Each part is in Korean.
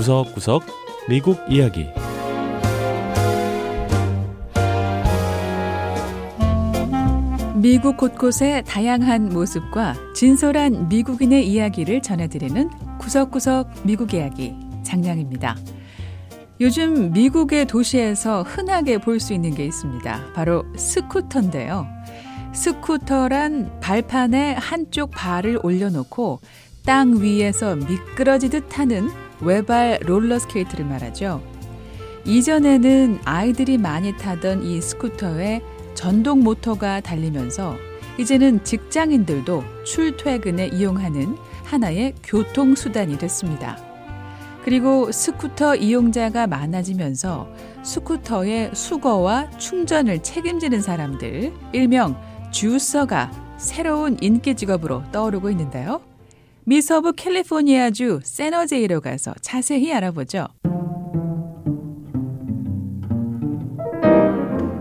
구석구석 미국 이야기 미국 곳곳의 다양한 모습과 진솔한 미국인의 이야기를 전해드리는 구석구석 미국 이야기 장량입니다. 요즘 미국의 도시에서 흔하게 볼 수 있는 게 있습니다. 바로 스쿠터인데요. 스쿠터란 발판에 한쪽 발을 올려놓고 땅 위에서 미끄러지듯 타는 외발 롤러스케이트를 말하죠. 이전에는 아이들이 많이 타던 이 스쿠터에 전동 모터가 달리면서 이제는 직장인들도 출퇴근에 이용하는 하나의 교통수단이 됐습니다. 그리고 스쿠터 이용자가 많아지면서 스쿠터의 수거와 충전을 책임지는 사람들, 일명 주서가 새로운 인기 직업으로 떠오르고 있는데요. 미 서부 캘리포니아주 세너제이로 가서 자세히 알아보죠.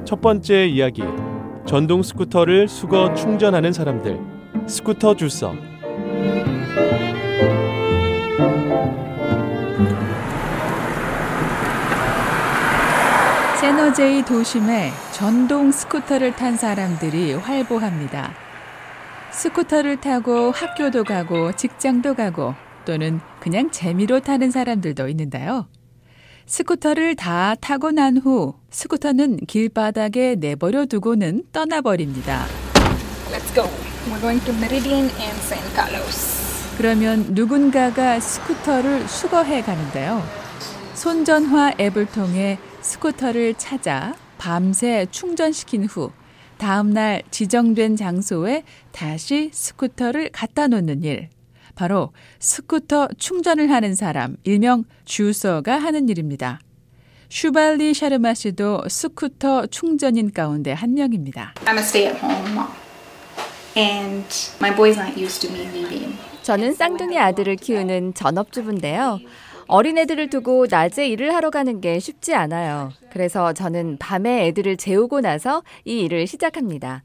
첫 번째 이야기 전동 스쿠터를 수거 충전하는 사람들 스쿠터 주서 세너제이 도심에 전동 스쿠터를 탄 사람들이 활보합니다. 스쿠터를 타고 학교도 가고 직장도 가고 또는 그냥 재미로 타는 사람들도 있는데요. 스쿠터를 다 타고 난 후 스쿠터는 길바닥에 내버려 두고는 떠나버립니다. Let's go. We're going to Meridian and San Carlos. 그러면 누군가가 스쿠터를 수거해 가는데요. 손전화 앱을 통해 스쿠터를 찾아 밤새 충전시킨 후 다음 날 지정된 장소에 다시 스쿠터를 갖다 놓는 일. 바로 스쿠터 충전을 하는 사람, 일명 주서가 하는 일입니다. 슈발리 샤르마 씨도 스쿠터 충전인 가운데 한 명입니다. I'm a stay-at-home mom, and my boy's not used to me leaving. 저는 쌍둥이 아들을 키우는 전업주부인데요. 어린애들을 두고 낮에 일을 하러 가는 게 쉽지 않아요. 그래서 저는 밤에 애들을 재우고 나서 이 일을 시작합니다.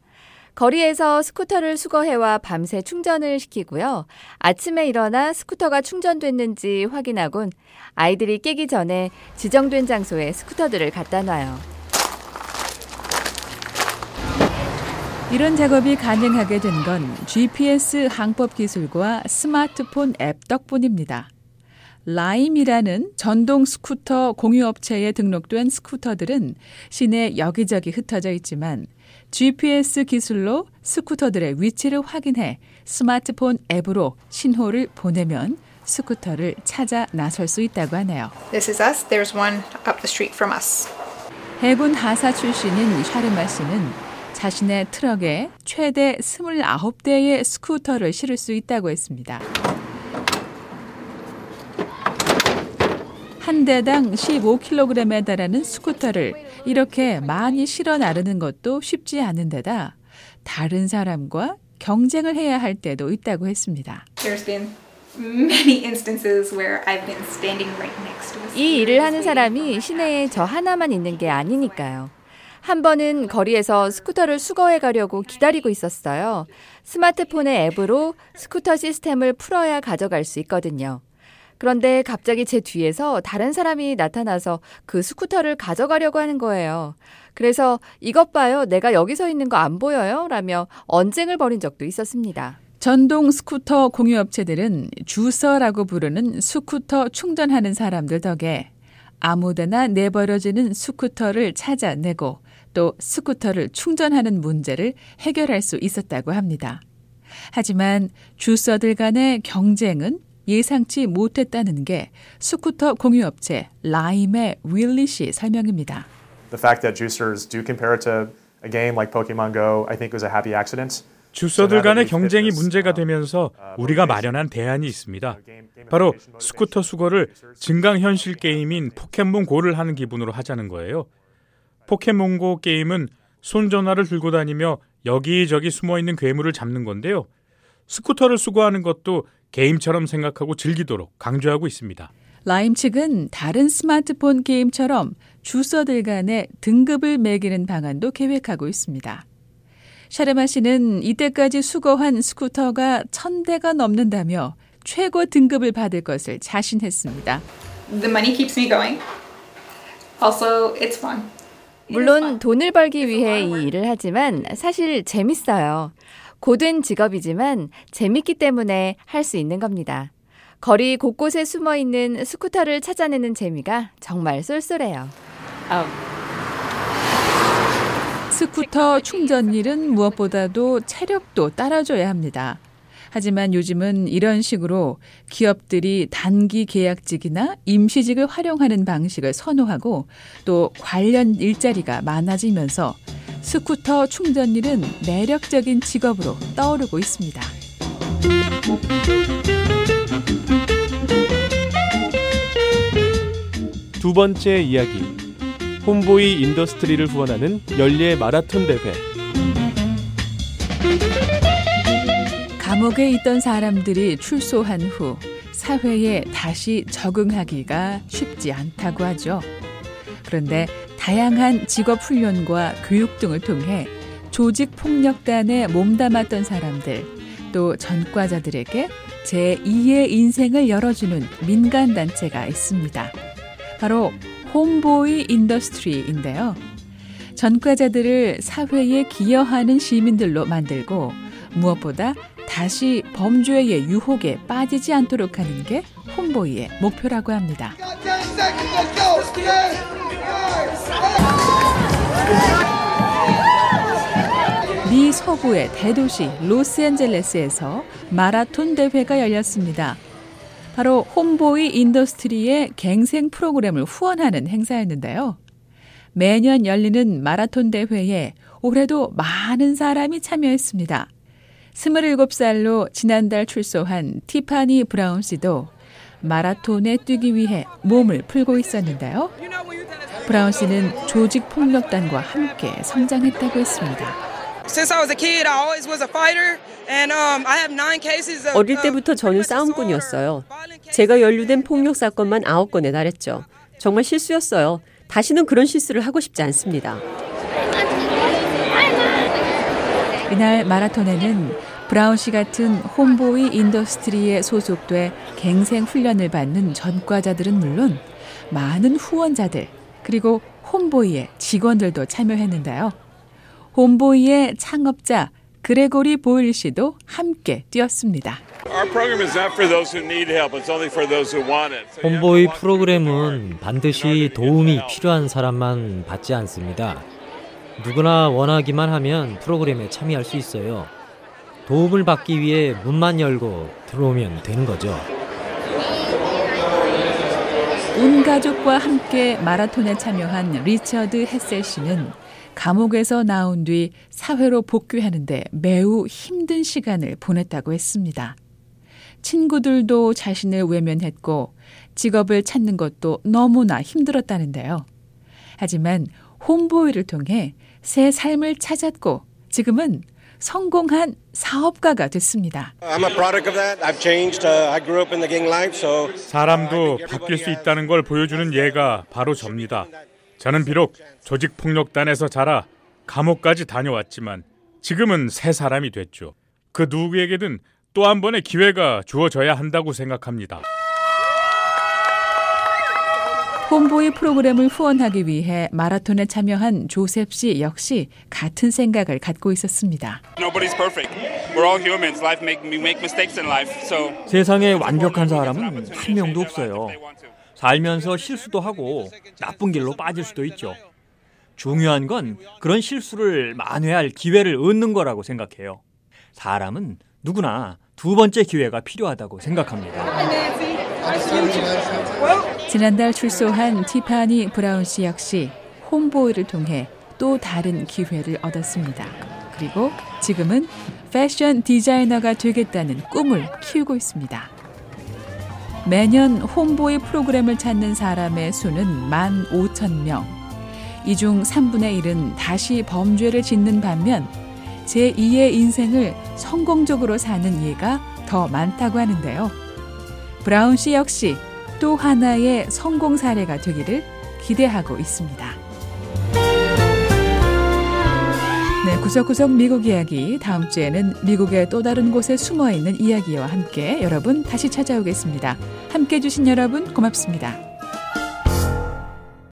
거리에서 스쿠터를 수거해와 밤새 충전을 시키고요. 아침에 일어나 스쿠터가 충전됐는지 확인하곤 아이들이 깨기 전에 지정된 장소에 스쿠터들을 갖다 놔요. 이런 작업이 가능하게 된 건 GPS 항법 기술과 스마트폰 앱 덕분입니다. 라임이라는 전동 스쿠터 공유업체에 등록된 스쿠터들은 시내 여기저기 흩어져 있지만 GPS 기술로 스쿠터들의 위치를 확인해 스마트폰 앱으로 신호를 보내면 스쿠터를 찾아 나설 수 있다고 하네요. This is us. There's one up the street from us. 해군 하사 출신인 샤르마 씨는 자신의 트럭에 최대 29대의 스쿠터를 실을 수 있다고 했습니다. 한 대당 15kg에 달하는 스쿠터를 이렇게 많이 실어 나르는 것도 쉽지 않은 데다 다른 사람과 경쟁을 해야 할 때도 있다고 했습니다. There's been many instances where I've been standing right next to a 이 일을 하는 사람이 시내에 저 하나만 있는 게 아니니까요. 한 번은 거리에서 스쿠터를 수거해 가려고 기다리고 있었어요. 스마트폰의 앱으로 스쿠터 시스템을 풀어야 가져갈 수 있거든요. 그런데 갑자기 제 뒤에서 다른 사람이 나타나서 그 스쿠터를 가져가려고 하는 거예요. 그래서 이것 봐요. 내가 여기 서 있는 거 안 보여요? 라며 언쟁을 벌인 적도 있었습니다. 전동 스쿠터 공유업체들은 주서라고 부르는 스쿠터 충전하는 사람들 덕에 아무데나 내버려지는 스쿠터를 찾아내고 또 스쿠터를 충전하는 문제를 해결할 수 있었다고 합니다. 하지만 주서들 간의 경쟁은 예상치 못했다는 게 스쿠터 공유업체 라임의 윌리 씨 설명입니다. The fact that juicers do compare it to a game like Pokemon Go, I think was a happy accident. 주서들 간의 경쟁이 문제가 되면서 우리가 마련한 대안이 있습니다. 바로 스쿠터 수거를 증강현실 게임인 포켓몬고를 하는 기분으로 하자는 거예요. 포켓몬고 게임은 손전화를 들고 다니며 여기저기 숨어 있는 괴물을 잡는 건데요. 스쿠터를 수거하는 것도 게임처럼 생각하고 즐기도록 강조하고 있습니다. 라임 측은 다른 스마트폰 게임처럼 주서들 간의 등급을 매기는 방안도 계획하고 있습니다. 샤르마 씨는 이때까지 수거한 스쿠터가 천 대가 넘는다며 최고 등급을 받을 것을 자신했습니다. the money keeps me going. Also, it's fun. 물론 돈을 벌기 위해 이 일을 하지만 사실 재밌어요. 고된 직업이지만 재밌기 때문에 할 수 있는 겁니다. 거리 곳곳에 숨어 있는 스쿠터를 찾아내는 재미가 정말 쏠쏠해요. 스쿠터 충전일은 무엇보다도 체력도 따라줘야 합니다. 하지만 요즘은 이런 식으로 기업들이 단기 계약직이나 임시직을 활용하는 방식을 선호하고 또 관련 일자리가 많아지면서 스쿠터 충전일은 매력적인 직업으로 떠오르고 있습니다. 두 번째 이야기. 홈보이 인더스트리를 후원하는 연례 마라톤 대회. 감옥에 있던 사람들이 출소한 후 사회에 다시 적응하기가 쉽지 않다고 하죠. 그런데 다양한 직업 훈련과 교육 등을 통해 조직 폭력단에 몸담았던 사람들 또 전과자들에게 제2의 인생을 열어주는 민간 단체가 있습니다. 바로 홈보이 인더스트리인데요. 전과자들을 사회에 기여하는 시민들로 만들고 무엇보다 다시 범죄의 유혹에 빠지지 않도록 하는 게 홈보이의 목표라고 합니다. 미 서부의 대도시 로스앤젤레스에서 마라톤 대회가 열렸습니다. 바로 홈보이 인더스트리의 갱생 프로그램을 후원하는 행사였는데요. 매년 열리는 마라톤 대회에 올해도 많은 사람이 참여했습니다. 27살로 지난달 출소한 티파니 브라운 씨도 마라톤에 뛰기 위해 몸을 풀고 있었는데요. 브라운 씨는 조직 폭력단과 함께 성장했다고 했습니다. 어릴 때부터 저는 싸움꾼이었어요. 제가 연루된 폭력 사건만 9건에 달했죠. 정말 실수였어요. 다시는 그런 실수를 하고 싶지 않습니다. 이날 마라톤에는 브라운 씨 같은 홈보이 인더스트리에 소속돼 갱생 훈련을 받는 전과자들은 물론 많은 후원자들 그리고 홈보이의 직원들도 참여했는데요. 홈보이의 창업자 그레고리 보일 씨도 함께 뛰었습니다. 홈보이 프로그램은 반드시 도움이 필요한 사람만 받지 않습니다. 누구나 원하기만 하면 프로그램에 참여할 수 있어요. 도움을 받기 위해 문만 열고 들어오면 되는 거죠. 온 가족과 함께 마라톤에 참여한 리처드 헤셀 씨는 감옥에서 나온 뒤 사회로 복귀하는데 매우 힘든 시간을 보냈다고 했습니다. 친구들도 자신을 외면했고 직업을 찾는 것도 너무나 힘들었다는데요. 하지만 홈보이를 통해 새 삶을 찾았고 지금은 성공한 사업가가 됐습니다. 사람도 바뀔 수 있다는 걸 보여주는 예가 바로 접니다. 저는 비록 조직 폭력단에서 자라 감옥까지 다녀왔지만 지금은 새 사람이 됐죠. 그 누구에게든 또 한 번의 기회가 주어져야 한다고 생각합니다. 홈보이 프로그램을 후원하기 위해 마라톤에 참여한 조셉 씨 역시 같은 생각을 갖고 있었습니다. 세상에 완벽한 사람은 한 명도 없어요. 살면서 실수도 하고 나쁜 길로 빠질 수도 있죠. 중요한 건 그런 실수를 만회할 기회를 얻는 거라고 생각해요. 사람은 누구나 두 번째 기회가 필요하다고 생각합니다. 지난달 출소한 티파니 브라운 씨 역시 홈보이를 통해 또 다른 기회를 얻었습니다. 그리고 지금은 패션 디자이너가 되겠다는 꿈을 키우고 있습니다. 매년 홈보이 프로그램을 찾는 사람의 수는 1만 5천 명. 이 중 3분의 1은 다시 범죄를 짓는 반면 제2의 인생을 성공적으로 사는 예가 더 많다고 하는데요. 브라운 씨 역시 또 하나의 성공 사례가 되기를 기대하고 있습니다. 네, 구석구석 미국 이야기 다음 주에는 미국의 또 다른 곳에 숨어 있는 이야기와 함께 여러분 다시 찾아오겠습니다. 함께 해주신 여러분 고맙습니다.